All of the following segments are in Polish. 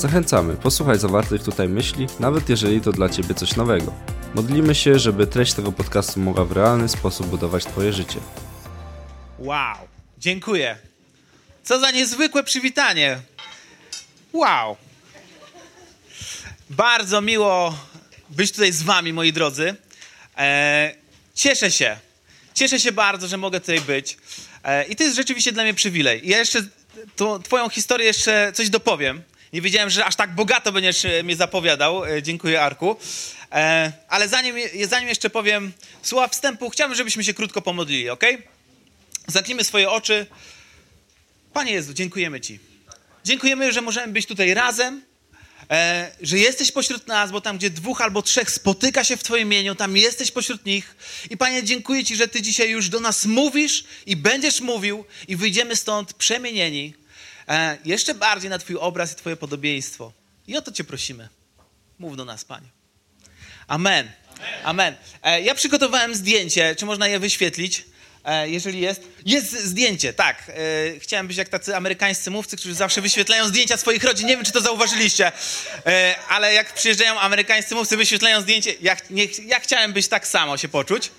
Zachęcamy, posłuchaj zawartych tutaj myśli, nawet jeżeli to dla Ciebie coś nowego. Modlimy się, żeby treść tego podcastu mogła w realny sposób budować Twoje życie. Wow, dziękuję. Co za niezwykłe przywitanie. Wow. Bardzo miło być tutaj z Wami, moi drodzy. E, cieszę się. Cieszę się bardzo, że mogę tutaj być. E, I to jest rzeczywiście dla mnie przywilej. Ja jeszcze to, Twoją historię jeszcze coś dopowiem. Nie wiedziałem, że aż tak bogato będziesz e, mnie zapowiadał. E, dziękuję, Arku. E, ale zanim, zanim jeszcze powiem słowa wstępu, chciałbym, żebyśmy się krótko pomodlili, ok? Zamknijmy swoje oczy. Panie Jezu, dziękujemy Ci. Dziękujemy, że możemy być tutaj razem, że jesteś pośród nas, bo tam, gdzie dwóch albo trzech spotyka się w Twoim imieniu, tam jesteś pośród nich. I Panie, dziękuję Ci, że Ty dzisiaj już do nas mówisz i będziesz mówił i wyjdziemy stąd przemienieni jeszcze bardziej na Twój obraz i Twoje podobieństwo. I o to Cię prosimy. Mów do nas, Panie. Amen. Amen. E, ja przygotowałem zdjęcie. Czy można je wyświetlić? E, jeżeli jest. Jest zdjęcie, tak. E, chciałem być jak tacy amerykańscy mówcy, którzy zawsze wyświetlają zdjęcia swoich rodzin. Nie wiem, czy to zauważyliście, e, ale jak przyjeżdżają amerykańscy mówcy, wyświetlają zdjęcie. Ja, nie, ja chciałem być tak samo się poczuć.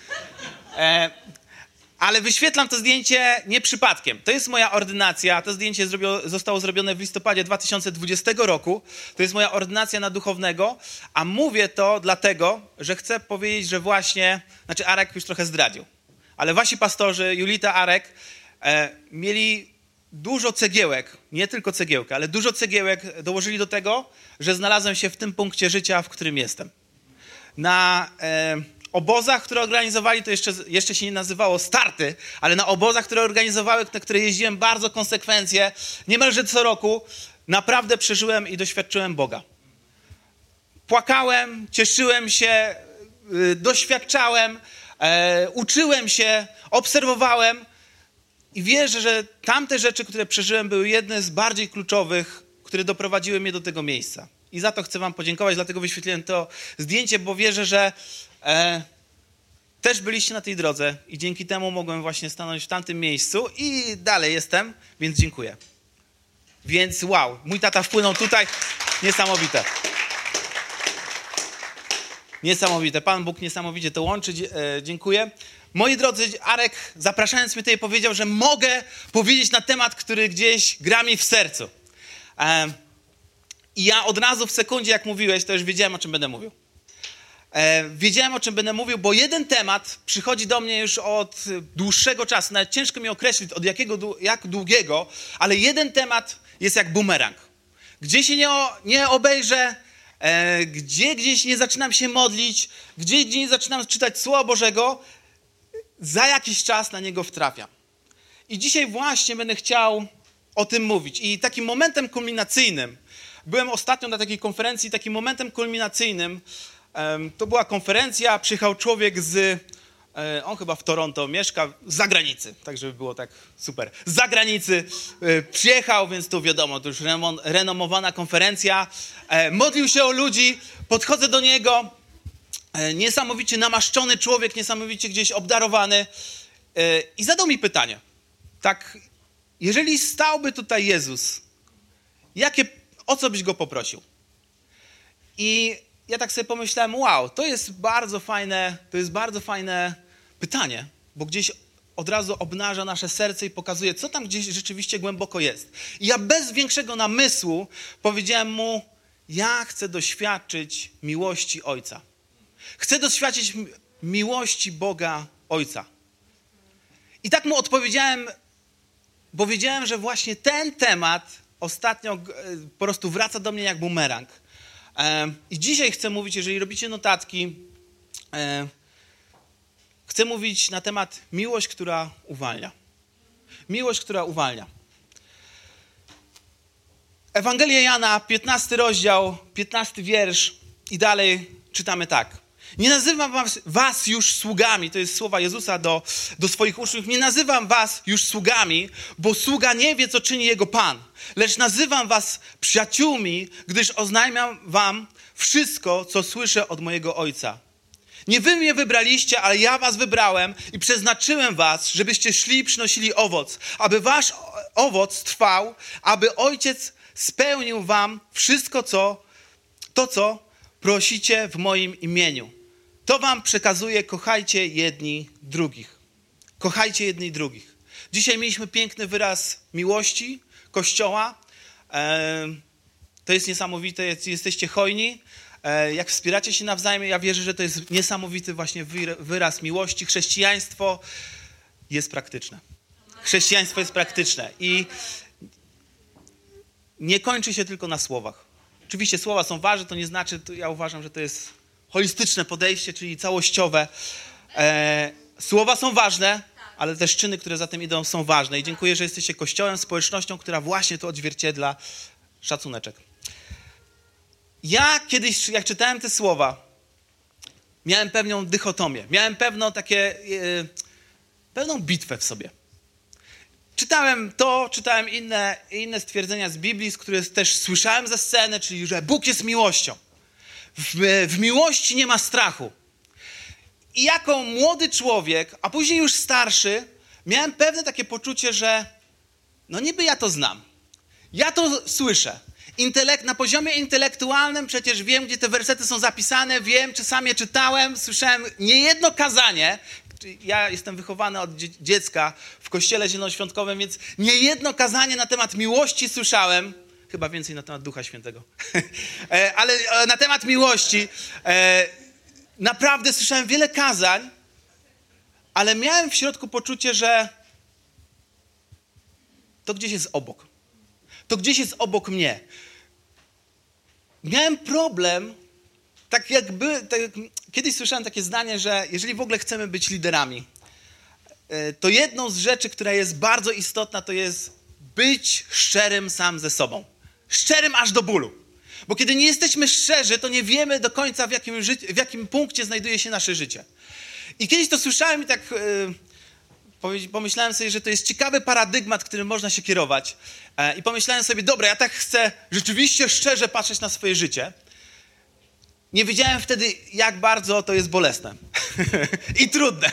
Ale wyświetlam to zdjęcie nie przypadkiem. To jest moja ordynacja. To zdjęcie zrobio, zostało zrobione w listopadzie 2020 roku. To jest moja ordynacja na duchownego, a mówię to dlatego, że chcę powiedzieć, że właśnie, znaczy Arek już trochę zdradził, ale wasi pastorzy, Julita, Arek, e, mieli dużo cegiełek, nie tylko cegiełkę, ale dużo cegiełek dołożyli do tego, że znalazłem się w tym punkcie życia, w którym jestem. Na... E, obozach, które organizowali, to jeszcze, jeszcze się nie nazywało starty, ale na obozach, które organizowały, na które jeździłem bardzo konsekwencje, niemalże co roku, naprawdę przeżyłem i doświadczyłem Boga. Płakałem, cieszyłem się, yy, doświadczałem, e, uczyłem się, obserwowałem i wierzę, że tamte rzeczy, które przeżyłem, były jedne z bardziej kluczowych, które doprowadziły mnie do tego miejsca. I za to chcę Wam podziękować, dlatego wyświetliłem to zdjęcie, bo wierzę, że e, też byliście na tej drodze i dzięki temu mogłem właśnie stanąć w tamtym miejscu i dalej jestem, więc dziękuję. Więc wow, mój tata wpłynął tutaj, niesamowite. Niesamowite. Pan Bóg niesamowicie to łączy. E, dziękuję. Moi drodzy, Arek, zapraszając mnie tutaj, powiedział, że mogę powiedzieć na temat, który gdzieś gra mi w sercu. E, I ja od razu w sekundzie, jak mówiłeś, to już wiedziałem, o czym będę mówił. E, wiedziałem, o czym będę mówił, bo jeden temat przychodzi do mnie już od dłuższego czasu. Nawet ciężko mi określić, od jakiego, jak długiego, ale jeden temat jest jak bumerang. Gdzie się nie, nie obejrzę, e, gdzie gdzieś nie zaczynam się modlić, gdzie, gdzie nie zaczynam czytać Słowa Bożego, za jakiś czas na niego wtrafiam. I dzisiaj właśnie będę chciał o tym mówić. I takim momentem kulminacyjnym, byłem ostatnio na takiej konferencji, takim momentem kulminacyjnym to była konferencja, przyjechał człowiek z, e, on chyba w Toronto mieszka, z zagranicy, tak żeby było tak super. Z zagranicy e, przyjechał, więc tu wiadomo, to już renomowana konferencja. E, modlił się o ludzi, podchodzę do niego, niesamowicie namaszczony człowiek, niesamowicie gdzieś obdarowany i zadał mi pytanie. Tak, jeżeli stałby tutaj Jezus, jakie, o co byś go poprosił? I ja tak sobie pomyślałem, wow, to jest bardzo fajne, to jest bardzo fajne pytanie, bo gdzieś od razu obnaża nasze serce i pokazuje, co tam gdzieś rzeczywiście głęboko jest. I ja bez większego namysłu powiedziałem mu, ja chcę doświadczyć miłości Ojca. Chcę doświadczyć miłości Boga Ojca. I tak mu odpowiedziałem, bo wiedziałem, że właśnie ten temat ostatnio e, po prostu wraca do mnie jak bumerang. I dzisiaj chcę mówić, jeżeli robicie notatki, chcę mówić na temat miłość, która uwalnia. Miłość, która uwalnia. Ewangelia Jana, 15 rozdział, 15 wiersz i dalej czytamy tak. Nie nazywam was, już sługami, to jest słowa Jezusa do, do swoich uczniów. Nie nazywam was już sługami, bo sługa nie wie, co czyni jego Pan. Lecz nazywam was przyjaciółmi, gdyż oznajmiam wam wszystko, co słyszę od mojego Ojca. Nie wy mnie wybraliście, ale ja was wybrałem i przeznaczyłem was, żebyście szli i przynosili owoc, aby wasz owoc trwał, aby Ojciec spełnił wam wszystko, co, to, co prosicie w moim imieniu. To wam przekazuję, kochajcie jedni drugich. Kochajcie jedni drugich. Dzisiaj mieliśmy piękny wyraz miłości Kościoła. To jest niesamowite, jesteście hojni. E, jak wspieracie się nawzajem, ja wierzę, że to jest niesamowity właśnie wyraz miłości. Chrześcijaństwo jest praktyczne. Chrześcijaństwo jest praktyczne i nie kończy się tylko na słowach. Oczywiście słowa są ważne, to nie znaczy, to ja uważam, że to jest holistyczne podejście, czyli całościowe. E, słowa są ważne, ale też czyny, które za tym idą, są ważne. I dziękuję, że jesteście kościołem, społecznością, która właśnie to odzwierciedla. Szacuneczek. Ja kiedyś, jak czytałem te słowa, miałem pewną dychotomię, miałem pewną takie, e, pewną bitwę w sobie. Czytałem to, czytałem inne, inne stwierdzenia z Biblii, z których też słyszałem ze sceny, czyli że Bóg jest miłością. W, w miłości nie ma strachu. I jako młody człowiek, a później już starszy, miałem pewne takie poczucie, że no niby ja to znam. Ja to słyszę. Intelekt, na poziomie intelektualnym przecież wiem, gdzie te wersety są zapisane, wiem, czy sam je czytałem, słyszałem niejedno kazanie. Ja jestem wychowany od dziecka w kościele zielonoświątkowym, więc niejedno kazanie na temat miłości słyszałem. Chyba więcej na temat Ducha Świętego. E, ale e, na temat miłości e, naprawdę słyszałem wiele kazań, ale miałem w środku poczucie, że to gdzieś jest obok. To gdzieś jest obok mnie. Miałem problem, tak jakby, tak, kiedyś słyszałem takie zdanie, że jeżeli w ogóle chcemy być liderami, to jedną z rzeczy, która jest bardzo istotna, to jest być szczerym sam ze sobą szczerym aż do bólu. Bo kiedy nie jesteśmy szczerzy, to nie wiemy do końca, w jakim, w jakim punkcie znajduje się nasze życie. I kiedyś to słyszałem i tak yy, pomyślałem sobie, że to jest ciekawy paradygmat, którym można się kierować. Yy, I pomyślałem sobie, dobra, ja tak chcę rzeczywiście szczerze patrzeć na swoje życie. Nie wiedziałem wtedy, jak bardzo to jest bolesne i trudne,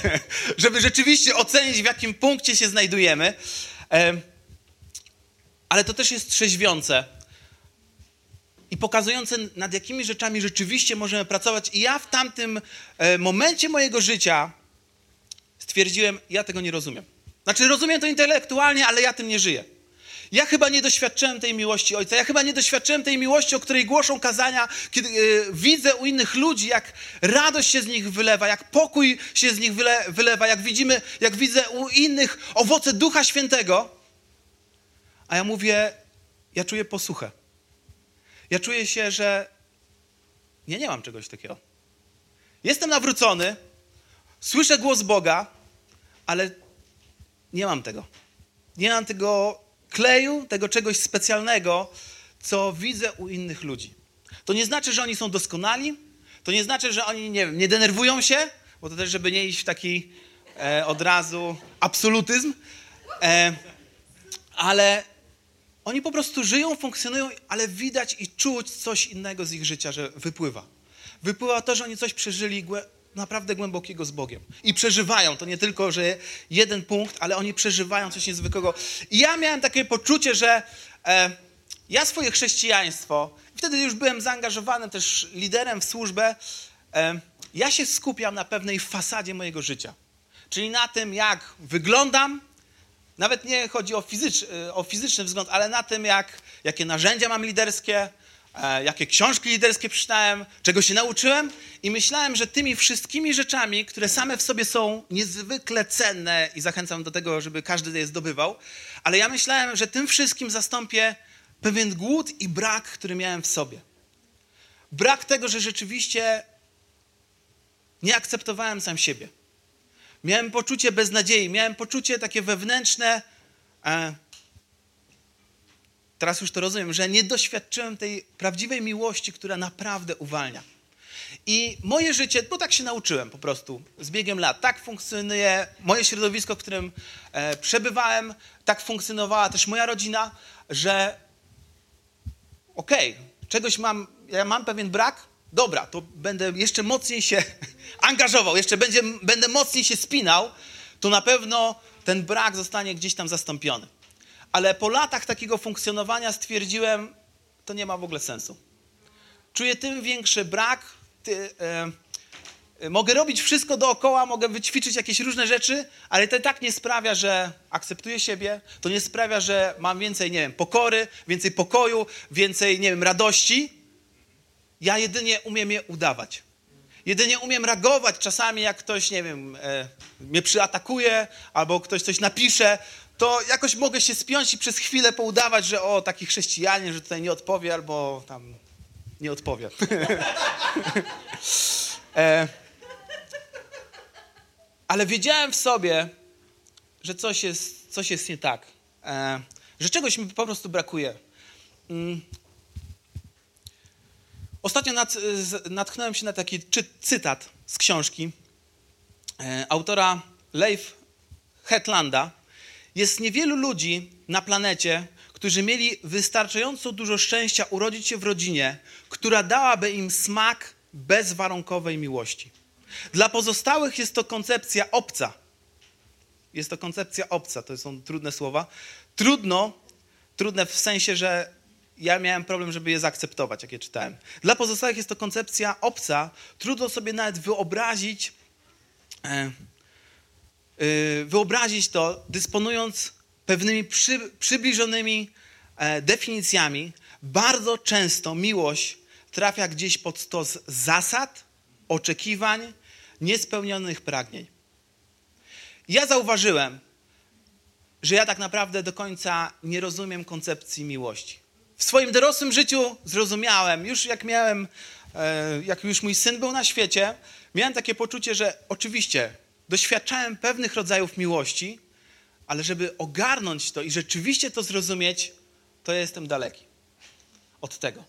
żeby rzeczywiście ocenić, w jakim punkcie się znajdujemy. Yy, ale to też jest trzeźwiące i pokazujące, nad jakimi rzeczami rzeczywiście możemy pracować. I ja w tamtym e, momencie mojego życia stwierdziłem, ja tego nie rozumiem. Znaczy, rozumiem to intelektualnie, ale ja tym nie żyję. Ja chyba nie doświadczyłem tej miłości Ojca. Ja chyba nie doświadczyłem tej miłości, o której głoszą kazania, kiedy y, widzę u innych ludzi, jak radość się z nich wylewa, jak pokój się z nich wyle, wylewa, jak widzimy, jak widzę u innych owoce Ducha Świętego. A ja mówię, ja czuję posłuchę. Ja czuję się, że ja nie mam czegoś takiego. Jestem nawrócony, słyszę głos Boga, ale nie mam tego. Nie mam tego kleju, tego czegoś specjalnego, co widzę u innych ludzi. To nie znaczy, że oni są doskonali, to nie znaczy, że oni nie, wiem, nie denerwują się, bo to też, żeby nie iść w taki e, od razu absolutyzm, e, ale oni po prostu żyją, funkcjonują, ale widać i czuć coś innego z ich życia, że wypływa. Wypływa to, że oni coś przeżyli naprawdę głębokiego z Bogiem. I przeżywają. To nie tylko, że jeden punkt, ale oni przeżywają coś niezwykłego. I ja miałem takie poczucie, że e, ja swoje chrześcijaństwo, wtedy już byłem zaangażowany też liderem w służbę, e, ja się skupiam na pewnej fasadzie mojego życia. Czyli na tym, jak wyglądam, nawet nie chodzi o, fizycz, e, o fizyczny wzgląd, ale na tym, jak, jakie narzędzia mam liderskie, e, jakie książki liderskie przeczytałem, czego się nauczyłem. I myślałem, że tymi wszystkimi rzeczami, które same w sobie są niezwykle cenne i zachęcam do tego, żeby każdy je zdobywał, ale ja myślałem, że tym wszystkim zastąpię pewien głód i brak, który miałem w sobie. Brak tego, że rzeczywiście nie akceptowałem sam siebie. Miałem poczucie beznadziei, miałem poczucie takie wewnętrzne. E, teraz już to rozumiem, że nie doświadczyłem tej prawdziwej miłości, która naprawdę uwalnia. I moje życie, bo tak się nauczyłem po prostu z biegiem lat. Tak funkcjonuje moje środowisko, w którym e, przebywałem, tak funkcjonowała też moja rodzina, że okej, okay, czegoś mam, ja mam pewien brak, dobra, to będę jeszcze mocniej się angażował, jeszcze będzie, będę mocniej się spinał, to na pewno ten brak zostanie gdzieś tam zastąpiony. Ale po latach takiego funkcjonowania stwierdziłem, to nie ma w ogóle sensu. Czuję tym większy brak. Ty, e, e, mogę robić wszystko dookoła, mogę wyćwiczyć jakieś różne rzeczy, ale to tak nie sprawia, że akceptuję siebie, to nie sprawia, że mam więcej, nie wiem, pokory, więcej pokoju, więcej, nie wiem, radości. Ja jedynie umiem je udawać. Jedynie umiem reagować czasami, jak ktoś, nie wiem, e, mnie przyatakuje albo ktoś coś napisze, to jakoś mogę się spiąć i przez chwilę poudawać, że o, taki chrześcijanin, że tutaj nie odpowie albo tam nie odpowie. e, ale wiedziałem w sobie, że coś jest, coś jest nie tak. E, że czegoś mi po prostu brakuje. Ostatnio nad, natknąłem się na taki czy, cytat z książki e, autora Leif Hetlanda. Jest niewielu ludzi na planecie, którzy mieli wystarczająco dużo szczęścia urodzić się w rodzinie, która dałaby im smak bezwarunkowej miłości. Dla pozostałych jest to koncepcja obca. Jest to koncepcja obca, to są trudne słowa. Trudno, trudne w sensie, że ja miałem problem, żeby je zaakceptować, jak je czytałem. Dla pozostałych jest to koncepcja obca. Trudno sobie nawet wyobrazić, e, e, wyobrazić to, dysponując pewnymi przy, przybliżonymi e, definicjami. Bardzo często miłość trafia gdzieś pod stos zasad, oczekiwań, niespełnionych pragnień. Ja zauważyłem, że ja tak naprawdę do końca nie rozumiem koncepcji miłości. W swoim dorosłym życiu zrozumiałem, już jak miałem, e, jak już mój syn był na świecie, miałem takie poczucie, że oczywiście doświadczałem pewnych rodzajów miłości, ale żeby ogarnąć to i rzeczywiście to zrozumieć, to ja jestem daleki od tego.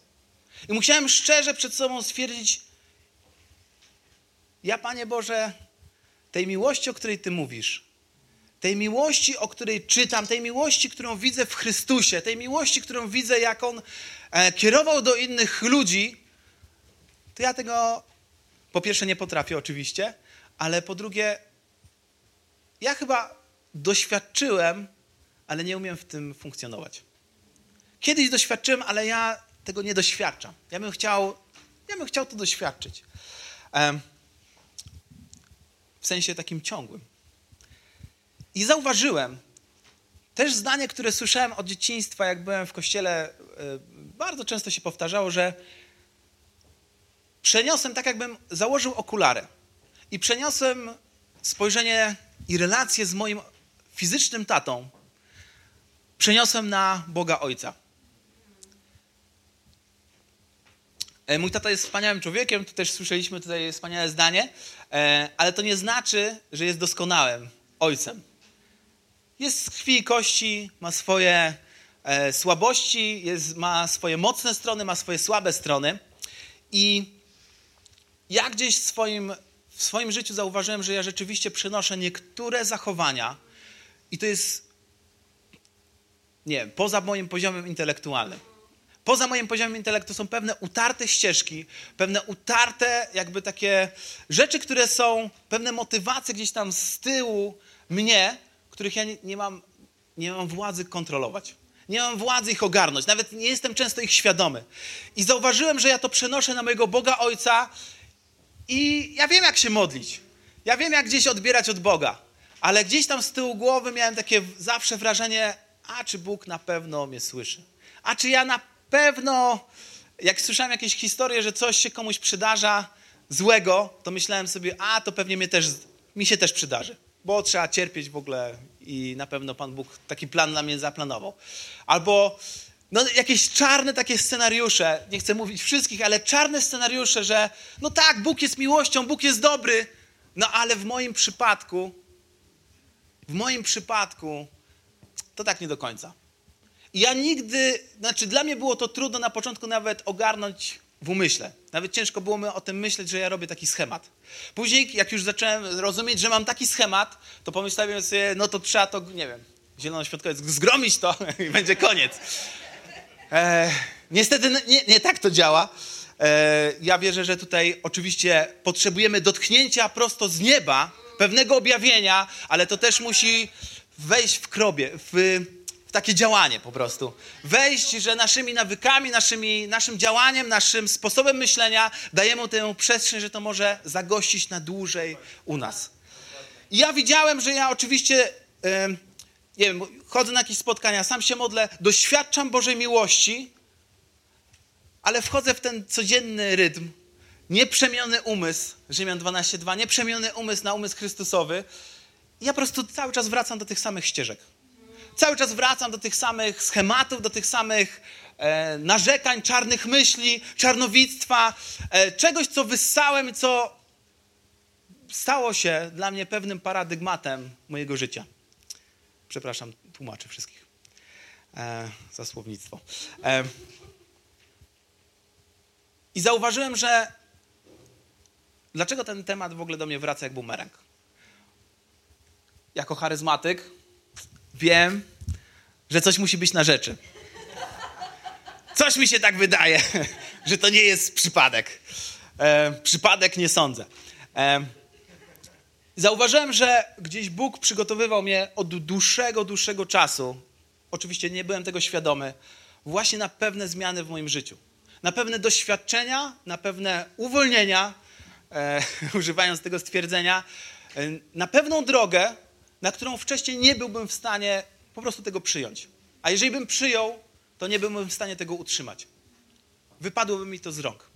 I musiałem szczerze przed sobą stwierdzić, ja, Panie Boże, tej miłości, o której Ty mówisz, tej miłości, o której czytam, tej miłości, którą widzę w Chrystusie, tej miłości, którą widzę, jak On e, kierował do innych ludzi, to ja tego po pierwsze nie potrafię oczywiście, ale po drugie, ja chyba doświadczyłem, ale nie umiem w tym funkcjonować. Kiedyś doświadczyłem, ale ja tego nie doświadczam. Ja bym chciał, ja bym chciał to doświadczyć. W sensie takim ciągłym. I zauważyłem też zdanie, które słyszałem od dzieciństwa, jak byłem w kościele, e, bardzo często się powtarzało, że przeniosłem tak, jakbym założył okulary i przeniosłem spojrzenie i relacje z moim fizycznym tatą przeniosłem na Boga Ojca. E, mój tata jest wspaniałym człowiekiem, tu też słyszeliśmy tutaj wspaniałe zdanie, e, ale to nie znaczy, że jest doskonałym ojcem. Jest z krwi i kości, ma swoje e, słabości, jest, ma swoje mocne strony, ma swoje słabe strony. I ja gdzieś w swoim, w swoim życiu zauważyłem, że ja rzeczywiście przenoszę niektóre zachowania, i to jest, nie poza moim poziomem intelektualnym. Poza moim poziomem intelektu są pewne utarte ścieżki, pewne utarte jakby takie rzeczy, które są, pewne motywacje gdzieś tam z tyłu mnie, których ja nie, nie mam, nie mam władzy kontrolować. Nie mam władzy ich ogarnąć, nawet nie jestem często ich świadomy. I zauważyłem, że ja to przenoszę na mojego Boga Ojca i ja wiem, jak się modlić. Ja wiem, jak gdzieś odbierać od Boga. Ale gdzieś tam z tyłu głowy miałem takie zawsze wrażenie, a czy Bóg na pewno mnie słyszy? A czy ja na pewno, jak słyszałem jakieś historie, że coś się komuś przydarza złego, to myślałem sobie, a to pewnie mnie też, mi się też przydarzy, bo trzeba cierpieć w ogóle i na pewno Pan Bóg taki plan dla mnie zaplanował. Albo no, jakieś czarne takie scenariusze, nie chcę mówić wszystkich, ale czarne scenariusze, że no tak, Bóg jest miłością, Bóg jest dobry, no ale w moim przypadku w moim przypadku to tak nie do końca. Ja nigdy, znaczy dla mnie było to trudno na początku nawet ogarnąć w umyśle. Nawet ciężko było mi o tym myśleć, że ja robię taki schemat. Później, jak już zacząłem rozumieć, że mam taki schemat, to pomyślałem sobie, no to trzeba to, nie wiem, zielonoświątkowiec, zgromić to i będzie koniec. E, niestety nie, nie, tak to działa. E, ja wierzę, że tutaj oczywiście potrzebujemy dotknięcia prosto z nieba, pewnego objawienia, ale to też musi wejść w krobie, w, w takie działanie po prostu. Wejść, że naszymi nawykami, naszymi, naszym działaniem, naszym sposobem myślenia dajemy tę przestrzeń, że to może zagościć na dłużej u nas. I ja widziałem, że ja oczywiście, nie wiem, chodzę na jakieś spotkania, sam się modlę, doświadczam Bożej miłości, ale wchodzę w ten codzienny rytm, nieprzemiony umysł, Rzymian 12.2, nieprzemiony umysł na umysł Chrystusowy. I ja po prostu cały czas wracam do tych samych ścieżek. Cały czas wracam do tych samych schematów, do tych samych e, narzekań, czarnych myśli, czarnowictwa, e, czegoś, co wyssałem co stało się dla mnie pewnym paradygmatem mojego życia. Przepraszam, tłumaczę wszystkich e, za słownictwo. E, I zauważyłem, że dlaczego ten temat w ogóle do mnie wraca jak bumerang? Jako charyzmatyk wiem, że coś musi być na rzeczy. Coś mi się tak wydaje, że to nie jest przypadek. E, przypadek nie sądzę. E, zauważyłem, że gdzieś Bóg przygotowywał mnie od dłuższego, dłuższego czasu. Oczywiście nie byłem tego świadomy, właśnie na pewne zmiany w moim życiu. Na pewne doświadczenia, na pewne uwolnienia, e, używając tego stwierdzenia, e, na pewną drogę, na którą wcześniej nie byłbym w stanie po prostu tego przyjąć. A jeżeli bym przyjął, to nie byłbym w stanie tego utrzymać. Wypadłoby mi to z rąk.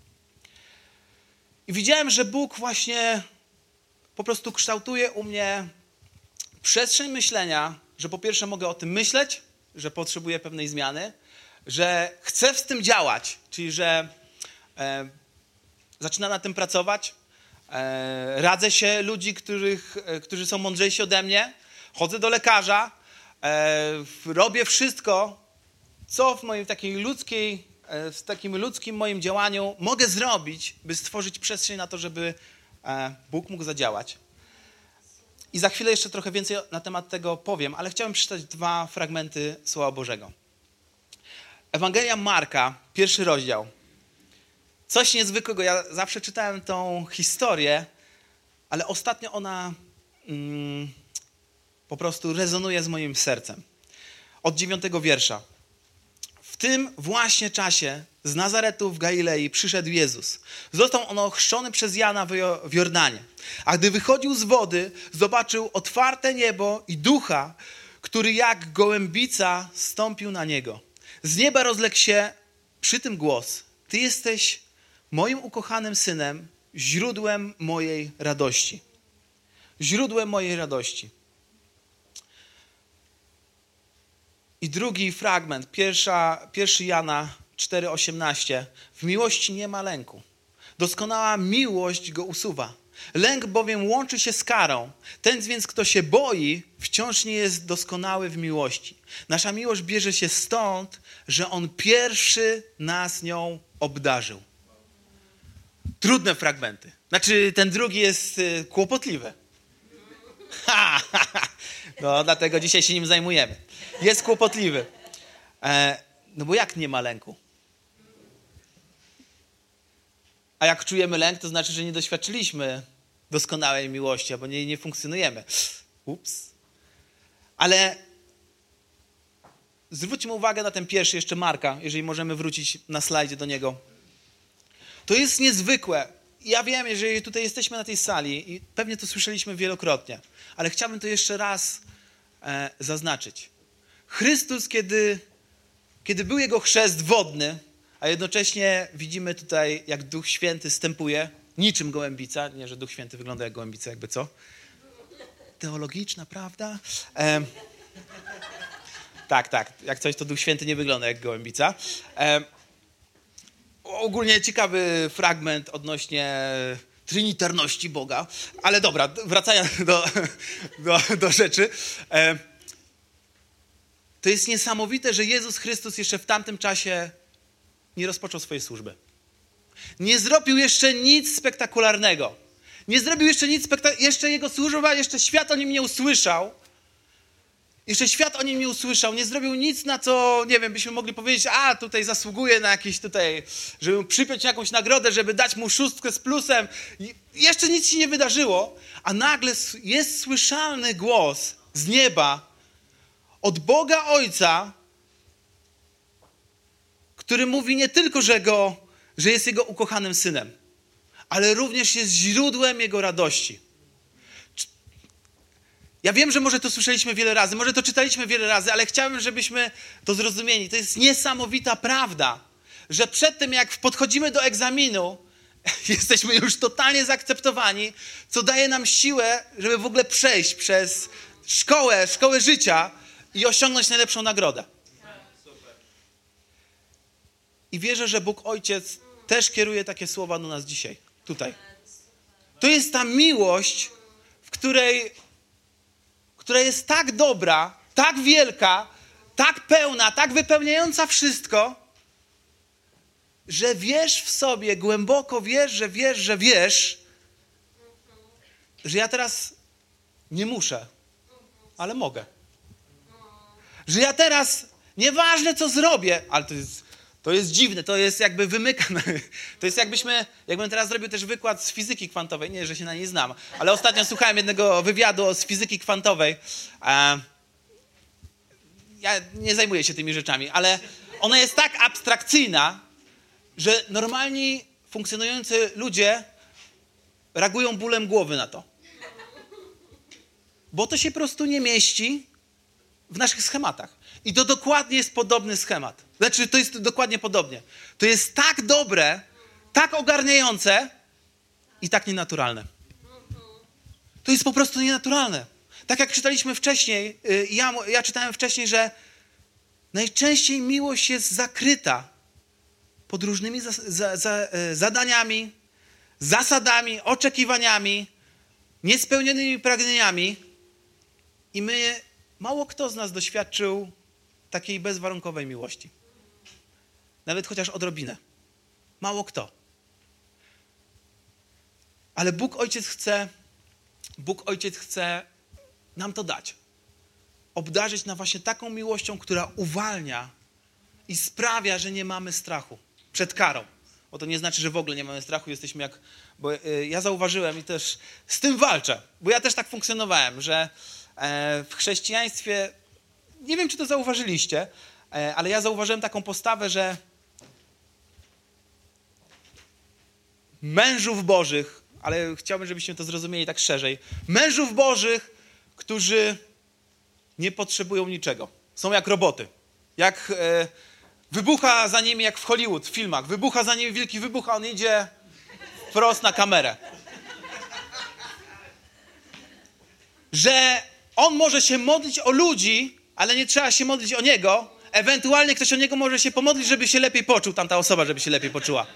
I widziałem, że Bóg właśnie po prostu kształtuje u mnie przestrzeń myślenia, że po pierwsze mogę o tym myśleć, że potrzebuję pewnej zmiany, że chcę z tym działać, czyli że e, zaczynam na tym pracować, radzę się ludzi, których, e, którzy są mądrzejsi ode mnie, chodzę do lekarza, e, robię wszystko, co w moim takiej ludzkiej, e, w takim ludzkim moim działaniu mogę zrobić, by stworzyć przestrzeń na to, żeby e, Bóg mógł zadziałać. I za chwilę jeszcze trochę więcej na temat tego powiem, ale chciałem przeczytać dwa fragmenty Słowa Bożego. Ewangelia Marka, pierwszy rozdział. Coś niezwykłego. Ja zawsze czytałem tą historię, ale ostatnio ona mm, po prostu rezonuje z moim sercem. Od dziewiątego wiersza. W tym właśnie czasie z Nazaretu w Galilei przyszedł Jezus. Został on ochrzczony przez Jana w Jordanie. A gdy wychodził z wody, zobaczył otwarte niebo i ducha, który jak gołębica stąpił na niego. Z nieba rozległ się przy tym głos: Ty jesteś moim ukochanym synem, źródłem mojej radości. Źródłem mojej radości. I drugi fragment, pierwsza, pierwszy Jana 4,18. W miłości nie ma lęku. Doskonała miłość go usuwa. Lęk bowiem łączy się z karą. Ten więc, kto się boi, wciąż nie jest doskonały w miłości. Nasza miłość bierze się stąd, że On pierwszy nas nią obdarzył. Trudne fragmenty. Znaczy, ten drugi jest y, kłopotliwy. No, dlatego dzisiaj się nim zajmujemy. Jest kłopotliwy. E, no bo jak nie ma lęku? A jak czujemy lęk, to znaczy, że nie doświadczyliśmy doskonałej miłości, albo nie, nie funkcjonujemy. Ups. Ale zwróćmy uwagę na ten pierwszy, jeszcze Marka, jeżeli możemy wrócić na slajdzie do niego. To jest niezwykłe. Ja wiem, jeżeli tutaj jesteśmy na tej sali i pewnie to słyszeliśmy wielokrotnie, ale chciałbym to jeszcze raz e, zaznaczyć. Chrystus, kiedy, kiedy był jego chrzest wodny, a jednocześnie widzimy tutaj, jak Duch Święty stępuje, niczym gołębica, nie, że Duch Święty wygląda jak gołębica, jakby co? Teologiczna, prawda? E, tak, tak, jak coś, to Duch Święty nie wygląda jak gołębica. E, ogólnie ciekawy fragment odnośnie trinitarności Boga, ale dobra, wracając do, do, do rzeczy. E, to jest niesamowite, że Jezus Chrystus jeszcze w tamtym czasie nie rozpoczął swojej służby. Nie zrobił jeszcze nic spektakularnego. Nie zrobił jeszcze nic spektakularnego. Jeszcze jego służba, jeszcze świat o nim nie usłyszał. Jeszcze świat o nim nie usłyszał, nie zrobił nic, na co, nie wiem, byśmy mogli powiedzieć, a tutaj zasługuje na jakiś tutaj, żeby przypiąć jakąś nagrodę, żeby dać mu szóstkę z plusem. Jeszcze nic się nie wydarzyło, a nagle jest słyszalny głos z nieba od Boga Ojca, który mówi nie tylko, że, go, że jest jego ukochanym synem, ale również jest źródłem jego radości. Ja wiem, że może to słyszeliśmy wiele razy, może to czytaliśmy wiele razy, ale chciałbym, żebyśmy to zrozumieli. To jest niesamowita prawda, że przed tym, jak podchodzimy do egzaminu, jesteśmy już totalnie zaakceptowani, co daje nam siłę, żeby w ogóle przejść przez szkołę, szkołę życia i osiągnąć najlepszą nagrodę. I wierzę, że Bóg Ojciec też kieruje takie słowa do nas dzisiaj, tutaj. To jest ta miłość, w której która jest tak dobra, tak wielka, tak pełna, tak wypełniająca wszystko, że wiesz w sobie, głęboko wiesz, że wiesz, że wiesz, że ja teraz nie muszę, ale mogę. Że ja teraz, nieważne co zrobię, ale to jest, to jest dziwne, to jest jakby wymykane. To jest jakbyśmy, jakbym teraz zrobił też wykład z fizyki kwantowej, nie, że się na niej znam, ale ostatnio słuchałem jednego wywiadu z fizyki kwantowej. Ja nie zajmuję się tymi rzeczami, ale ona jest tak abstrakcyjna, że normalni funkcjonujący ludzie reagują bólem głowy na to. Bo to się po prostu nie mieści w naszych schematach. I to dokładnie jest podobny schemat. Znaczy, to jest dokładnie podobnie. To jest tak dobre, tak ogarniające i tak nienaturalne. To jest po prostu nienaturalne. Tak jak czytaliśmy wcześniej, y, ja, ja czytałem wcześniej, że najczęściej miłość jest zakryta pod różnymi za, za, za, e, zadaniami, zasadami, oczekiwaniami, niespełnionymi pragnieniami i my, mało kto z nas doświadczył takiej bezwarunkowej miłości. Nawet chociaż odrobinę. Mało kto. Ale Bóg Ojciec chce, Bóg Ojciec chce nam to dać. Obdarzyć nam właśnie taką miłością, która uwalnia i sprawia, że nie mamy strachu przed karą. Bo to nie znaczy, że w ogóle nie mamy strachu, jesteśmy jak. Bo y, ja zauważyłem i też z tym walczę, bo ja też tak funkcjonowałem, że e, w chrześcijaństwie nie wiem, czy to zauważyliście, e, ale ja zauważyłem taką postawę, że mężów bożych, ale chciałbym, żebyście to zrozumieli tak szerzej, mężów bożych, którzy nie potrzebują niczego. Są jak roboty. Jak e, wybucha za nimi, jak w Hollywood, w filmach, wybucha za nimi wielki wybuch, a on idzie wprost na kamerę. Że on może się modlić o ludzi, ale nie trzeba się modlić o niego. Ewentualnie ktoś o niego może się pomodlić, żeby się lepiej poczuł, tamta osoba, żeby się lepiej poczuła.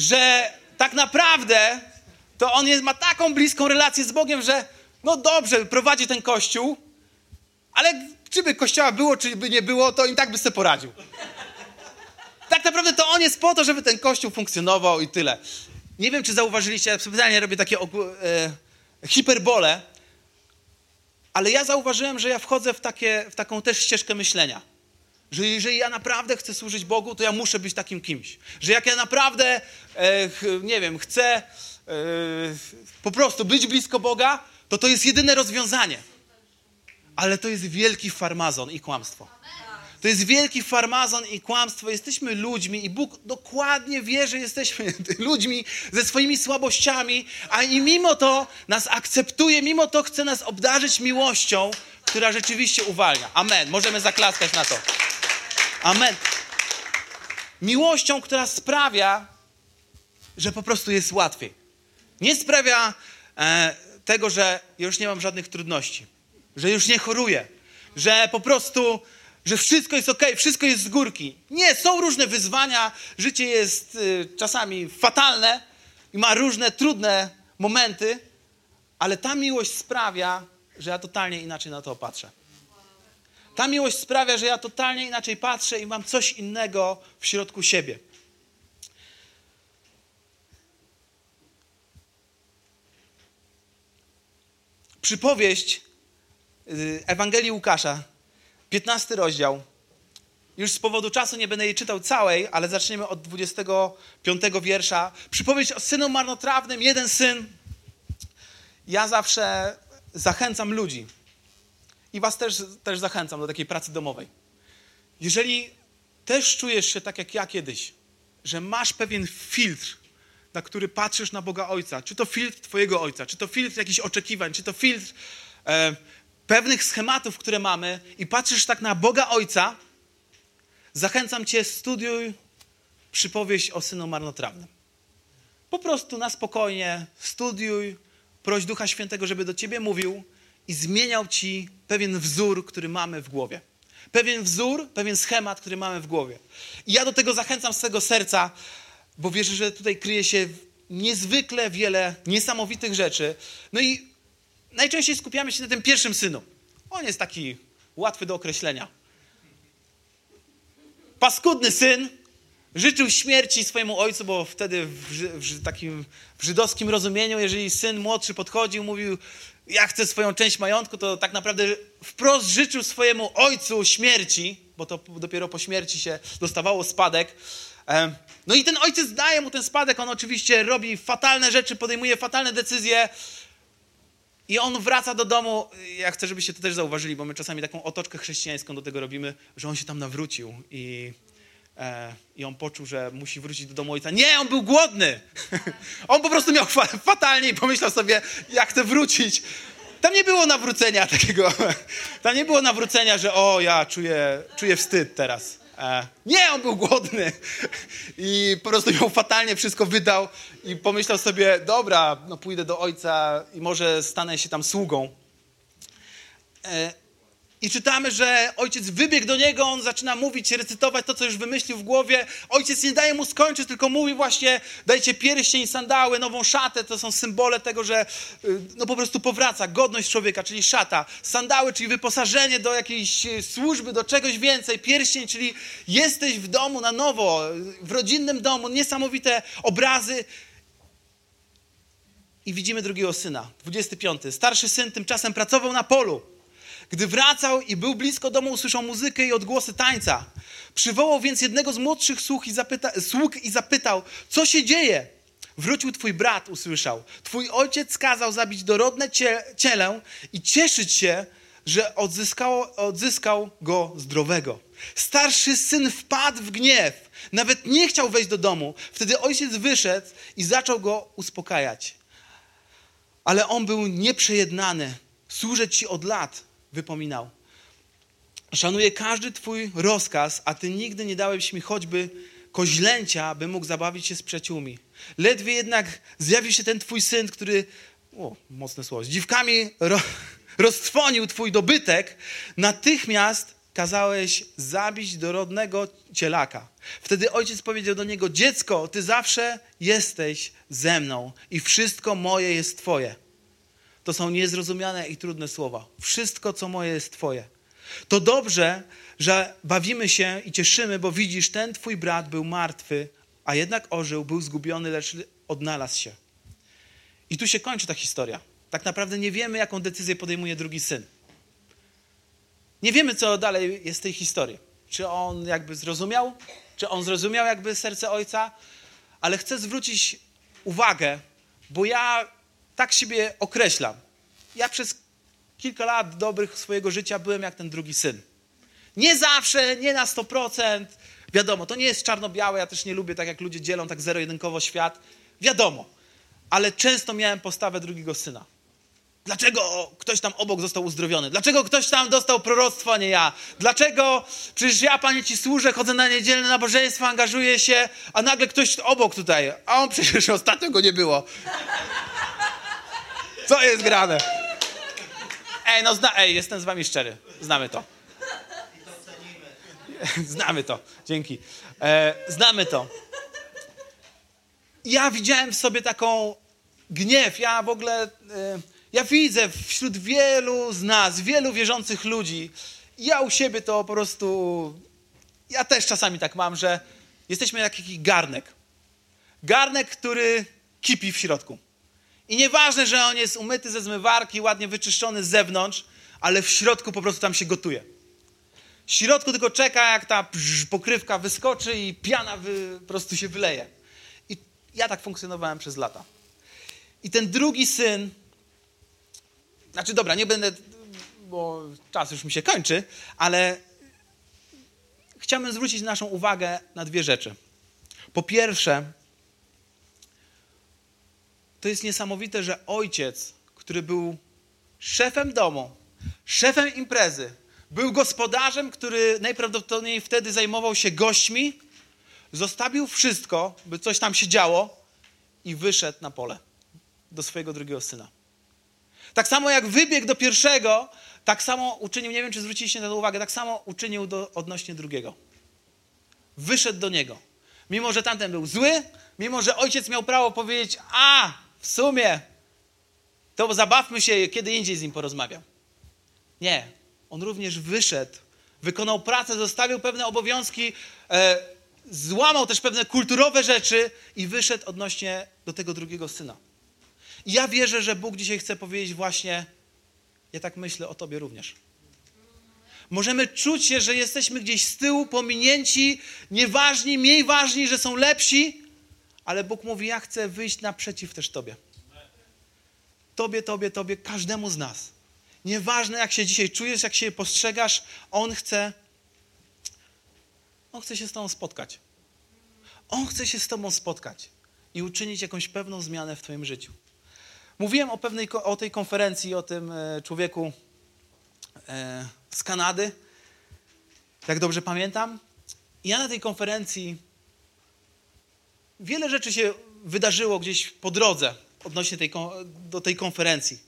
Że tak naprawdę to on jest, ma taką bliską relację z Bogiem, że no dobrze, prowadzi ten kościół, ale czy by kościoła było, czy by nie było, to im tak by sobie poradził. Tak naprawdę to on jest po to, żeby ten kościół funkcjonował i tyle. Nie wiem, czy zauważyliście, ja specjalnie robię takie e, hiperbole, ale ja zauważyłem, że ja wchodzę w, takie, w taką też ścieżkę myślenia. Że jeżeli ja naprawdę chcę służyć Bogu, to ja muszę być takim kimś. Że jak ja naprawdę, e, nie wiem, chcę e, po prostu być blisko Boga, to to jest jedyne rozwiązanie. Ale to jest wielki farmazon i kłamstwo. To jest wielki farmazon i kłamstwo. Jesteśmy ludźmi i Bóg dokładnie wie, że jesteśmy ludźmi ze swoimi słabościami, a i mimo to nas akceptuje, mimo to chce nas obdarzyć miłością, która rzeczywiście uwalnia. Amen. Możemy zaklaskać na to. Amen. Miłością, która sprawia, że po prostu jest łatwiej. Nie sprawia e, tego, że już nie mam żadnych trudności, że już nie choruję, że po prostu że wszystko jest ok, wszystko jest z górki. Nie, są różne wyzwania, życie jest y, czasami fatalne i ma różne trudne momenty, ale ta miłość sprawia, że ja totalnie inaczej na to patrzę. Ta miłość sprawia, że ja totalnie inaczej patrzę i mam coś innego w środku siebie. Przypowieść y, Ewangelii Łukasza, 15 rozdział. Już z powodu czasu nie będę jej czytał całej, ale zaczniemy od 25 wiersza. Przypowieść o synu marnotrawnym, jeden syn. Ja zawsze zachęcam ludzi i was też, też zachęcam do takiej pracy domowej. Jeżeli też czujesz się tak jak ja kiedyś, że masz pewien filtr, na który patrzysz na Boga Ojca, czy to filtr Twojego Ojca, czy to filtr jakichś oczekiwań, czy to filtr e, pewnych schematów, które mamy, i patrzysz tak na Boga Ojca, zachęcam Cię, studiuj przypowieść o synu marnotrawnym. Po prostu na spokojnie studiuj, proś Ducha Świętego, żeby do Ciebie mówił i zmieniał Ci pewien wzór, który mamy w głowie. Pewien wzór, pewien schemat, który mamy w głowie. I ja do tego zachęcam z tego serca, bo wierzę, że tutaj kryje się niezwykle wiele niesamowitych rzeczy. No i najczęściej skupiamy się na tym pierwszym synu. On jest taki łatwy do określenia. Paskudny syn życzył śmierci swojemu ojcu, bo wtedy w, w, takim w żydowskim rozumieniu, jeżeli syn młodszy podchodził, mówił, ja chcę swoją część majątku, to tak naprawdę wprost życzył swojemu ojcu śmierci, bo to dopiero po śmierci się dostawało spadek. No i ten ojciec daje mu ten spadek, on oczywiście robi fatalne rzeczy, podejmuje fatalne decyzje i on wraca do domu. Ja chcę, żebyście to też zauważyli, bo my czasami taką otoczkę chrześcijańską do tego robimy, że on się tam nawrócił i, i on poczuł, że musi wrócić do domu ojca. Nie, on był głodny! on po prostu miał fa fatalnie i pomyślał sobie, jak chcę wrócić. Tam nie było nawrócenia takiego. Tam nie było nawrócenia, że o, ja czuję, czuję wstyd teraz. E, nie, on był głodny i po prostu miał fatalnie, wszystko wydał i pomyślał sobie, dobra, no pójdę do ojca i może stanę się tam sługą. I czytamy, że ojciec wybiegł do niego, on zaczyna mówić, recytować to, co już wymyślił w głowie. Ojciec nie daje mu skończyć, tylko mówi właśnie, dajcie pierścień, sandały, nową szatę. To są symbole tego, że y, no po prostu powraca godność człowieka, czyli szata. Sandały, czyli wyposażenie do jakiejś y, służby, do czegoś więcej. Pierścień, czyli jesteś w domu na nowo, w rodzinnym domu. Niesamowite obrazy. I widzimy drugiego syna, 25. Starszy syn tymczasem pracował na polu. Gdy wracał i był blisko domu, usłyszał muzykę i odgłosy tańca. Przywołał więc jednego z młodszych sług i, zapyta, sług i zapytał, co się dzieje? Wrócił twój brat, usłyszał. Twój ojciec kazał zabić dorodne cie, cielę i cieszyć się, że odzyskał, go zdrowego. Starszy syn wpadł w gniew. Nawet nie chciał wejść do domu. Wtedy ojciec wyszedł i zaczął go uspokajać. Ale on był nieprzejednany. Służę ci od lat wypominał. Szanuję każdy Twój rozkaz, a Ty nigdy nie dałeś mi choćby koźlęcia, by mógł zabawić się z przyjaciółmi. Ledwie jednak zjawił się ten Twój syn, który, o, mocne słowo, z dziwkami ro, roztrwonił Twój dobytek, natychmiast kazałeś zabić dorodnego cielaka. Wtedy ojciec powiedział do niego, dziecko, Ty zawsze jesteś ze mną i wszystko moje jest Twoje. To są niezrozumiane i trudne słowa. Wszystko, co moje, jest Twoje. To dobrze, że bawimy się i cieszymy, bo widzisz, ten Twój brat był martwy, a jednak ożył, był zgubiony, lecz odnalazł się. I tu się kończy ta historia. Tak naprawdę nie wiemy, jaką decyzję podejmuje drugi syn. Nie wiemy, co dalej jest w tej historii. Czy on jakby zrozumiał, czy on zrozumiał jakby serce ojca, ale chcę zwrócić uwagę, bo ja tak siebie określam. Ja przez kilka lat dobrych swojego życia byłem jak ten drugi syn. Nie zawsze, nie na 100%. Wiadomo, to nie jest czarno-białe, ja też nie lubię tak jak ludzie dzielą tak zero-jedynkowo świat. Wiadomo, ale często miałem postawę drugiego syna. Dlaczego ktoś tam obok został uzdrowiony? Dlaczego ktoś tam dostał proroctwo, a nie ja? Dlaczego przecież ja, Panie, Ci służę, chodzę na niedzielne nabożeństwo, angażuję się, a nagle ktoś obok tutaj, a on przecież ostatnio go nie było. Co jest grane? Ej, no zna, ej, jestem z wami szczery. Znamy to. Znamy to. Dzięki. E, znamy to. Ja widziałem w sobie taką gniew. Ja w ogóle, e, ja widzę wśród wielu z nas, wielu wierzących ludzi, ja u siebie to po prostu, ja też czasami tak mam, że jesteśmy jak jakiś garnek. Garnek, który kipi w środku. I nieważne, że on jest umyty ze zmywarki, ładnie wyczyszczony z zewnątrz, ale w środku po prostu tam się gotuje. W środku tylko czeka, jak ta pokrywka wyskoczy i piana wy, po prostu się wyleje. I ja tak funkcjonowałem przez lata. I ten drugi syn, znaczy dobra, nie będę, bo czas już mi się kończy, ale chciałbym zwrócić naszą uwagę na dwie rzeczy. Po pierwsze, to jest niesamowite, że ojciec, który był szefem domu, szefem imprezy, był gospodarzem, który najprawdopodobniej wtedy zajmował się gośćmi, zostawił wszystko, by coś tam się działo i wyszedł na pole do swojego drugiego syna. Tak samo jak wybiegł do pierwszego, tak samo uczynił, nie wiem czy zwróciliście na to uwagę, tak samo uczynił do, odnośnie drugiego. Wyszedł do niego. Mimo, że tamten był zły, mimo, że ojciec miał prawo powiedzieć, a w sumie to zabawmy się, kiedy indziej z nim porozmawiam. Nie. On również wyszedł, wykonał pracę, zostawił pewne obowiązki, e, złamał też pewne kulturowe rzeczy i wyszedł odnośnie do tego drugiego syna. I ja wierzę, że Bóg dzisiaj chce powiedzieć właśnie, ja tak myślę o Tobie również. Możemy czuć się, że jesteśmy gdzieś z tyłu, pominięci, nieważni, mniej ważni, że są lepsi, ale Bóg mówi: Ja chcę wyjść naprzeciw też Tobie. Tobie, Tobie, Tobie, każdemu z nas. Nieważne, jak się dzisiaj czujesz, jak się postrzegasz, On chce. On chce się z Tobą spotkać. On chce się z Tobą spotkać i uczynić jakąś pewną zmianę w Twoim życiu. Mówiłem o, pewnej, o tej konferencji, o tym e, człowieku e, z Kanady, jak dobrze pamiętam. Ja na tej konferencji wiele rzeczy się wydarzyło gdzieś po drodze odnośnie tej, do tej konferencji.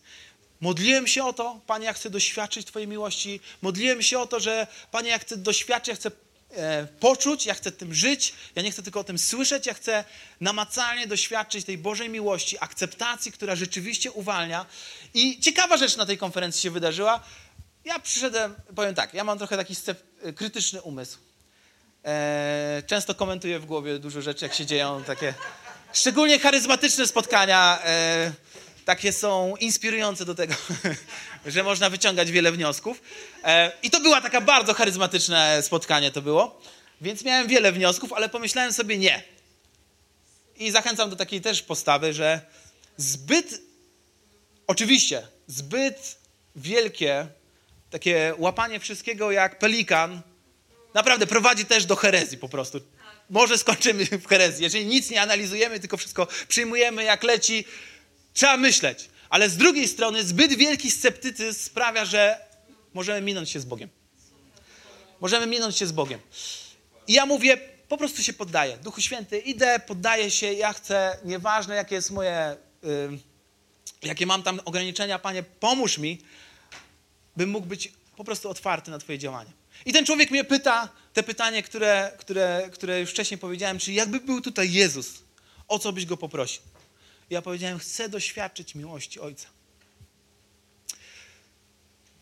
Modliłem się o to, Panie, ja chcę doświadczyć Twojej miłości. Modliłem się o to, że Panie, ja chcę doświadczyć, ja chcę e, poczuć, ja chcę tym żyć. Ja nie chcę tylko o tym słyszeć, ja chcę namacalnie doświadczyć tej Bożej miłości, akceptacji, która rzeczywiście uwalnia. I ciekawa rzecz na tej konferencji się wydarzyła. Ja przyszedłem, powiem tak, ja mam trochę taki krytyczny umysł. E, często komentuję w głowie dużo rzeczy, jak się dzieją takie szczególnie charyzmatyczne spotkania. E, takie są inspirujące do tego, że można wyciągać wiele wniosków. E, I to była taka bardzo charyzmatyczne spotkanie to było. Więc miałem wiele wniosków, ale pomyślałem sobie nie. I zachęcam do takiej też postawy, że zbyt, oczywiście, zbyt wielkie takie łapanie wszystkiego jak pelikan naprawdę prowadzi też do herezji po prostu. Może skończymy w herezji. Jeżeli nic nie analizujemy, tylko wszystko przyjmujemy jak leci, trzeba myśleć. Ale z drugiej strony zbyt wielki sceptycyzm sprawia, że możemy minąć się z Bogiem. Możemy minąć się z Bogiem. I ja mówię, po prostu się poddaję. Duchu Święty, idę, poddaję się, ja chcę, nieważne jakie jest moje, y, jakie mam tam ograniczenia, Panie, pomóż mi, bym mógł być po prostu otwarty na Twoje działanie. I ten człowiek mnie pyta te pytanie, które, które, które już wcześniej powiedziałem, czyli jakby był tutaj Jezus, o co byś go poprosił? ja powiedziałem, chcę doświadczyć miłości Ojca.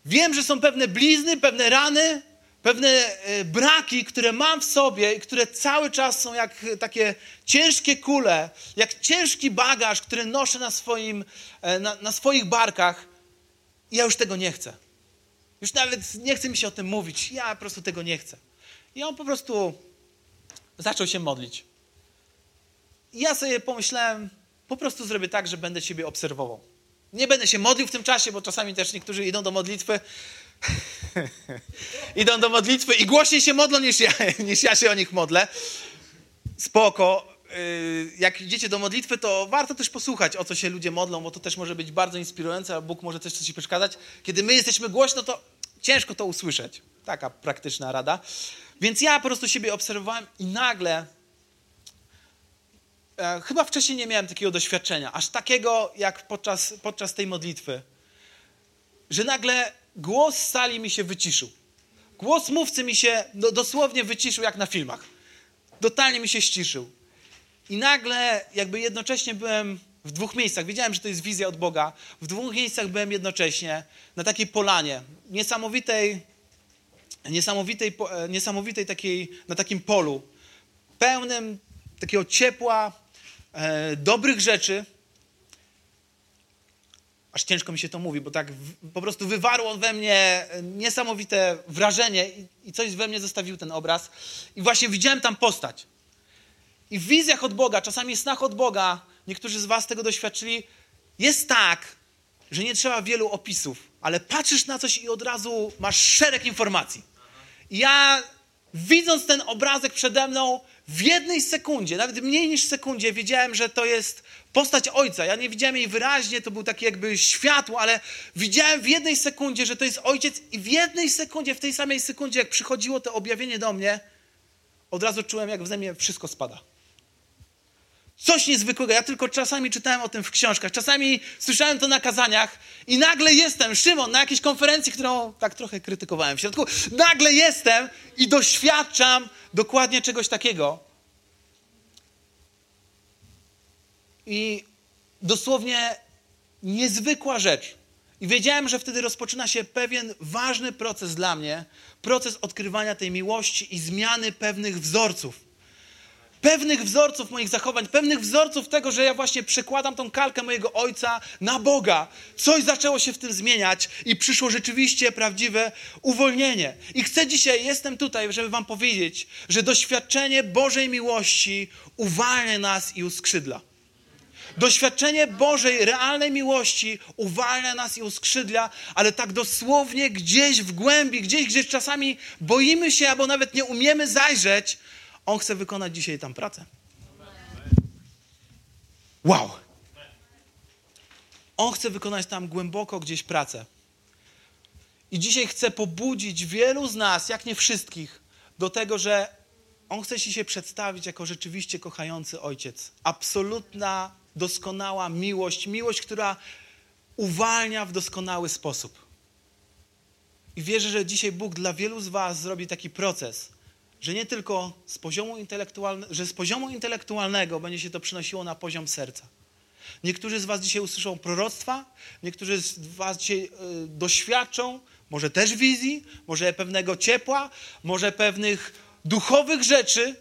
Wiem, że są pewne blizny, pewne rany, pewne e, braki, które mam w sobie i które cały czas są jak takie ciężkie kule, jak ciężki bagaż, który noszę na, swoim, e, na, na swoich barkach. I ja już tego nie chcę. Już nawet nie chce mi się o tym mówić. Ja po prostu tego nie chcę. I on po prostu zaczął się modlić. I ja sobie pomyślałem, po prostu zrobię tak, że będę Ciebie obserwował. Nie będę się modlił w tym czasie, bo czasami też niektórzy idą do modlitwy. idą do modlitwy i głośniej się modlą niż ja, niż ja się o nich modlę. Spoko. Y, jak idziecie do modlitwy, to warto też posłuchać, o co się ludzie modlą, bo to też może być bardzo inspirujące, a Bóg może też coś ci przeszkadzać. Kiedy my jesteśmy głośno, to ciężko to usłyszeć. Taka praktyczna rada. Więc ja po prostu siebie obserwowałem i nagle, e, chyba wcześniej nie miałem takiego doświadczenia, aż takiego jak podczas, podczas tej modlitwy, że nagle głos z sali mi się wyciszył. Głos mówcy mi się no, dosłownie wyciszył jak na filmach. Totalnie mi się ściszył. I nagle jakby jednocześnie byłem w dwóch miejscach. Wiedziałem, że to jest wizja od Boga. W dwóch miejscach byłem jednocześnie na takiej polanie, niesamowitej, niesamowitej, e, niesamowitej takiej, na takim polu, pełnym takiego ciepła, e, dobrych rzeczy. aż ciężko mi się to mówi, bo tak w, po prostu wywarło we mnie niesamowite wrażenie i, i coś we mnie zostawił ten obraz. I właśnie widziałem tam postać. I w wizjach od Boga, czasami snach od Boga, niektórzy z Was tego doświadczyli, jest tak, że nie trzeba wielu opisów, ale patrzysz na coś i od razu masz szereg informacji. I ja, widząc ten obrazek przede mną, w jednej sekundzie, nawet mniej niż sekundzie, wiedziałem, że to jest postać ojca. Ja nie widziałem jej wyraźnie, to był taki jakby światło, ale widziałem w jednej sekundzie, że to jest ojciec, i w jednej sekundzie, w tej samej sekundzie, jak przychodziło to objawienie do mnie, od razu czułem, jak w mnie wszystko spada. Coś niezwykłego. Ja tylko czasami czytałem o tym w książkach, czasami słyszałem to na kazaniach i nagle jestem, Szymon, na jakiejś konferencji, którą tak trochę krytykowałem w środku, nagle jestem i doświadczam dokładnie czegoś takiego. I dosłownie niezwykła rzecz. I wiedziałem, że wtedy rozpoczyna się pewien ważny proces dla mnie, proces odkrywania tej miłości i zmiany pewnych wzorców pewnych wzorców moich zachowań, pewnych wzorców tego, że ja właśnie przekładam tą kalkę mojego ojca na Boga. Coś zaczęło się w tym zmieniać i przyszło rzeczywiście prawdziwe uwolnienie. I chcę dzisiaj, jestem tutaj, żeby Wam powiedzieć, że doświadczenie Bożej miłości uwalnia nas i uskrzydla. Doświadczenie Bożej, realnej miłości uwalnia nas i uskrzydla, ale tak dosłownie gdzieś w głębi, gdzieś, gdzieś czasami boimy się albo nawet nie umiemy zajrzeć, on chce wykonać dzisiaj tam pracę. Wow! On chce wykonać tam głęboko gdzieś pracę. I dzisiaj chce pobudzić wielu z nas, jak nie wszystkich, do tego, że On chce się przedstawić jako rzeczywiście kochający ojciec. Absolutna, doskonała miłość, miłość, która uwalnia w doskonały sposób. I wierzę, że dzisiaj Bóg dla wielu z Was zrobi taki proces, że nie tylko z poziomu, intelektualnego, że z poziomu intelektualnego będzie się to przynosiło na poziom serca. Niektórzy z Was dzisiaj usłyszą proroctwa, niektórzy z Was dzisiaj y, doświadczą może też wizji, może pewnego ciepła, może pewnych duchowych rzeczy,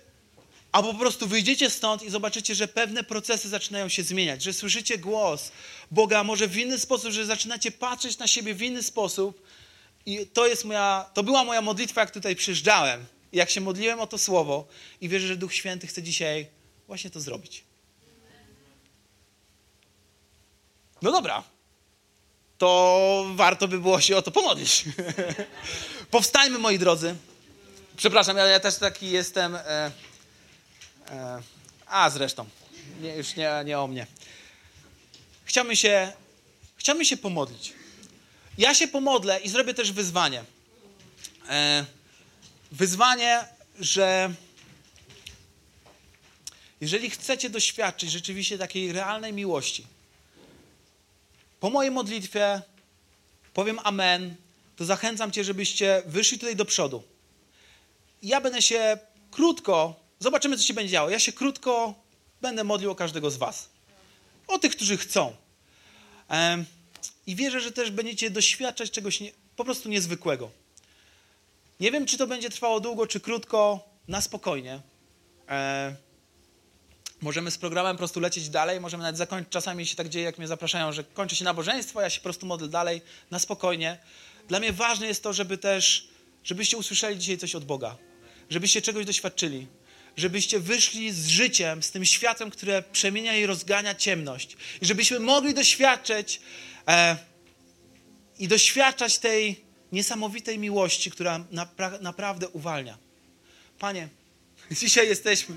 albo po prostu wyjdziecie stąd i zobaczycie, że pewne procesy zaczynają się zmieniać, że słyszycie głos Boga może w inny sposób, że zaczynacie patrzeć na siebie w inny sposób. I to jest moja, to była moja modlitwa, jak tutaj przyjeżdżałem jak się modliłem o to słowo i wierzę, że Duch Święty chce dzisiaj właśnie to zrobić. No dobra, to warto by było się o to pomodlić. Powstajmy, moi drodzy. Przepraszam, ja, ja też taki jestem. E, e, a zresztą, nie, już nie, nie o mnie. Chciałbym się, chciałbym się pomodlić. Ja się pomodlę i zrobię też wyzwanie. E, wyzwanie, że jeżeli chcecie doświadczyć rzeczywiście takiej realnej miłości, po mojej modlitwie powiem Amen, to zachęcam Cię, żebyście wyszli tutaj do przodu. Ja będę się krótko, zobaczymy, co się będzie działo. Ja się krótko będę modlił o każdego z Was. O tych, którzy chcą. I wierzę, że też będziecie doświadczać czegoś nie, po prostu niezwykłego. Nie wiem, czy to będzie trwało długo, czy krótko, na spokojnie. E, możemy z programem po prostu lecieć dalej, możemy nawet zakończyć. Czasami się tak dzieje, jak mnie zapraszają, że kończy się nabożeństwo, ja się po prostu modlę dalej, na spokojnie. Dla mnie ważne jest to, żeby też, żebyście usłyszeli dzisiaj coś od Boga, żebyście czegoś doświadczyli, żebyście wyszli z życiem, z tym światem, które przemienia i rozgania ciemność. I żebyśmy mogli doświadczyć e, i doświadczać tej niesamowitej miłości, która napra naprawdę uwalnia. Panie, dzisiaj jesteśmy.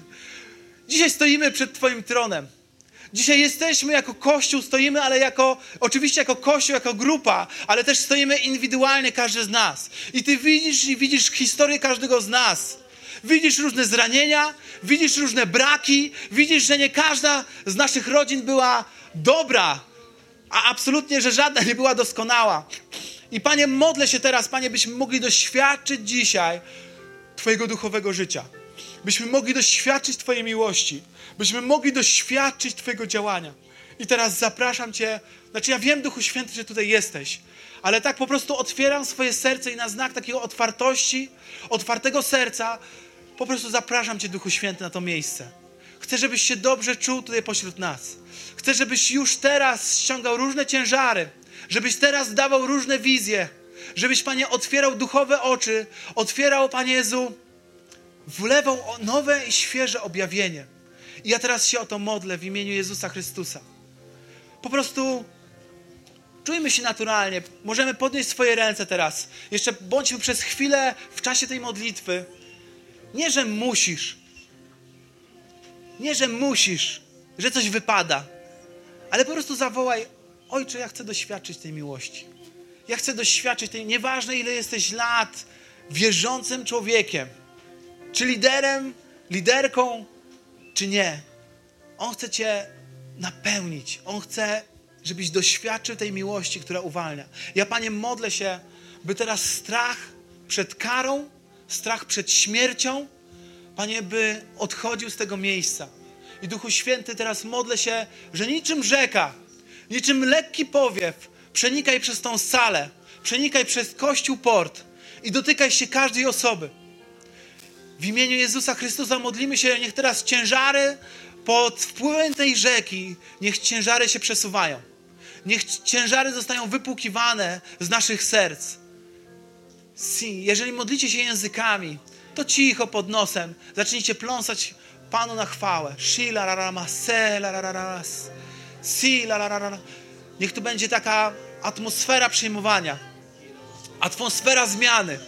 Dzisiaj stoimy przed Twoim tronem. Dzisiaj jesteśmy jako Kościół, stoimy, ale jako, oczywiście jako Kościół, jako grupa, ale też stoimy indywidualnie, każdy z nas. I Ty widzisz i widzisz historię każdego z nas. Widzisz różne zranienia, widzisz różne braki, widzisz, że nie każda z naszych rodzin była dobra, a absolutnie, że żadna nie była doskonała. I Panie, modlę się teraz, Panie, byśmy mogli doświadczyć dzisiaj Twojego duchowego życia. Byśmy mogli doświadczyć Twojej miłości. Byśmy mogli doświadczyć Twojego działania. I teraz zapraszam Cię, znaczy ja wiem, Duchu Święty, że tutaj jesteś, ale tak po prostu otwieram swoje serce i na znak takiej otwartości, otwartego serca, po prostu zapraszam Cię, Duchu Święty, na to miejsce. Chcę, żebyś się dobrze czuł tutaj pośród nas. Chcę, żebyś już teraz ściągał różne ciężary, żebyś teraz dawał różne wizje, żebyś, Panie, otwierał duchowe oczy, otwierał, Panie Jezu, wlewał nowe i świeże objawienie. I ja teraz się o to modlę w imieniu Jezusa Chrystusa. Po prostu czujmy się naturalnie. Możemy podnieść swoje ręce teraz. Jeszcze bądźmy przez chwilę w czasie tej modlitwy. Nie, że musisz. Nie, że musisz, że coś wypada. Ale po prostu zawołaj, Ojcze, ja chcę doświadczyć tej miłości. Ja chcę doświadczyć tej, nieważne ile jesteś lat, wierzącym człowiekiem, czy liderem, liderką, czy nie. On chce Cię napełnić. On chce, żebyś doświadczył tej miłości, która uwalnia. Ja, Panie, modlę się, by teraz strach przed karą, strach przed śmiercią, Panie, by odchodził z tego miejsca. I Duchu Święty, teraz modlę się, że niczym rzeka, niczym lekki powiew, przenikaj przez tą salę, przenikaj przez Kościół Port i dotykaj się każdej osoby. W imieniu Jezusa Chrystusa modlimy się, niech teraz ciężary pod wpływem tej rzeki, niech ciężary się przesuwają. Niech ciężary zostają wypłukiwane z naszych serc. Si, jeżeli modlicie się językami, to cicho pod nosem zacznijcie pląsać Panu na chwałę. Si la la la se la la si la la la la. Niech tu będzie taka atmosfera przyjmowania, atmosfera zmiany.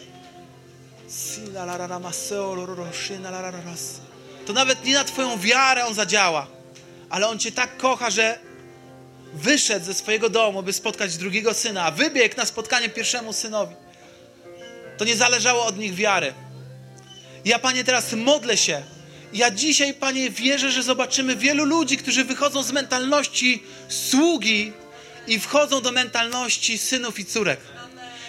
Si la la la la la la la To nawet nie na Twoją wiarę On zadziała, ale On Cię tak kocha, że wyszedł ze swojego domu, by spotkać drugiego syna, a wybiegł na spotkanie pierwszemu synowi. To nie zależało od nich wiary. Ja, Panie, teraz modlę się. Ja dzisiaj, Panie, wierzę, że zobaczymy wielu ludzi, którzy wychodzą z mentalności sługi i wchodzą do mentalności synów i córek.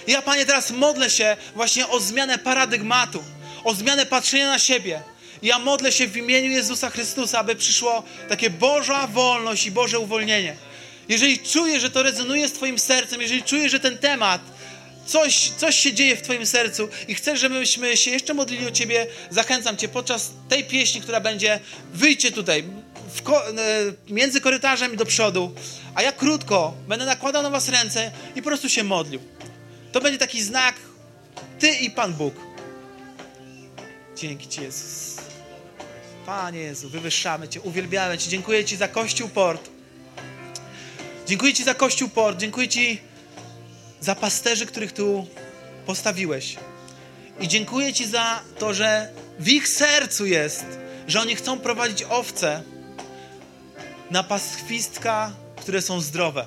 Ja, Panie, teraz modlę się właśnie o zmianę paradygmatu, o zmianę patrzenia na siebie. Ja modlę się w imieniu Jezusa Chrystusa, aby przyszło takie Boża wolność i Boże uwolnienie. Jeżeli czujesz, że to rezonuje z Twoim sercem, jeżeli czujesz, że ten temat coś, coś się dzieje w Twoim sercu i chcesz, żebyśmy się jeszcze modlili o Ciebie, zachęcam Cię podczas tej pieśni, która będzie, wyjdźcie tutaj, ko e, między korytarzem i do przodu, a ja krótko będę nakładał na Was ręce i po prostu się modlił. To będzie taki znak Ty i Pan Bóg. Dzięki Ci, Jezus. Panie Jezu, wywyższamy Cię, uwielbiamy Cię. Dziękuję Ci za Kościół Port. Dziękuję Ci za Kościół Port. Dziękuję Ci za pasterzy, których tu postawiłeś. I dziękuję Ci za to, że w ich sercu jest, że oni chcą prowadzić owce na pastwistka, które są zdrowe.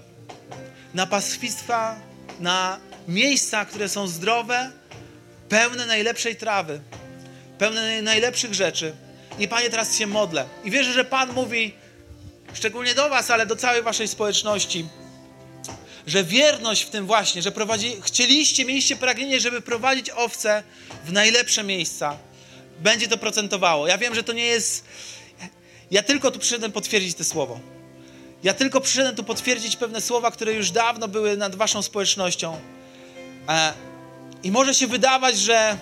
Na pastwistwa, na miejsca, które są zdrowe, pełne najlepszej trawy, pełne najlepszych rzeczy. I Panie, teraz się modlę. I wierzę, że Pan mówi, szczególnie do Was, ale do całej Waszej społeczności, że wierność w tym właśnie, że prowadzi, chcieliście, mieliście pragnienie, żeby prowadzić owce w najlepsze miejsca, będzie to procentowało. Ja wiem, że to nie jest. Ja tylko tu przyszedłem potwierdzić te słowo. Ja tylko przyszedłem tu potwierdzić pewne słowa, które już dawno były nad Waszą społecznością. E, I może się wydawać, że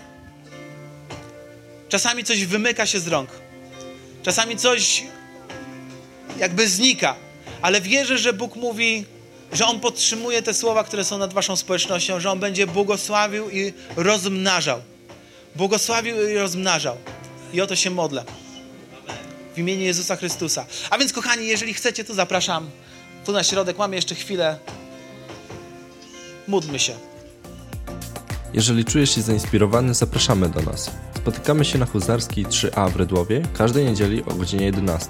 czasami coś wymyka się z rąk. Czasami coś jakby znika. Ale wierzę, że Bóg mówi, że On podtrzymuje te słowa, które są nad Waszą społecznością, że On będzie błogosławił i rozmnażał. Błogosławił i rozmnażał. I o to się modlę. W imieniu Jezusa Chrystusa. A więc, kochani, jeżeli chcecie, to zapraszam tu na środek. Mamy jeszcze chwilę. Módlmy się. Jeżeli czujesz się zainspirowany, zapraszamy do nas. Spotykamy się na Huzarskiej 3A w Rydłowie każdej niedzieli o godzinie 11.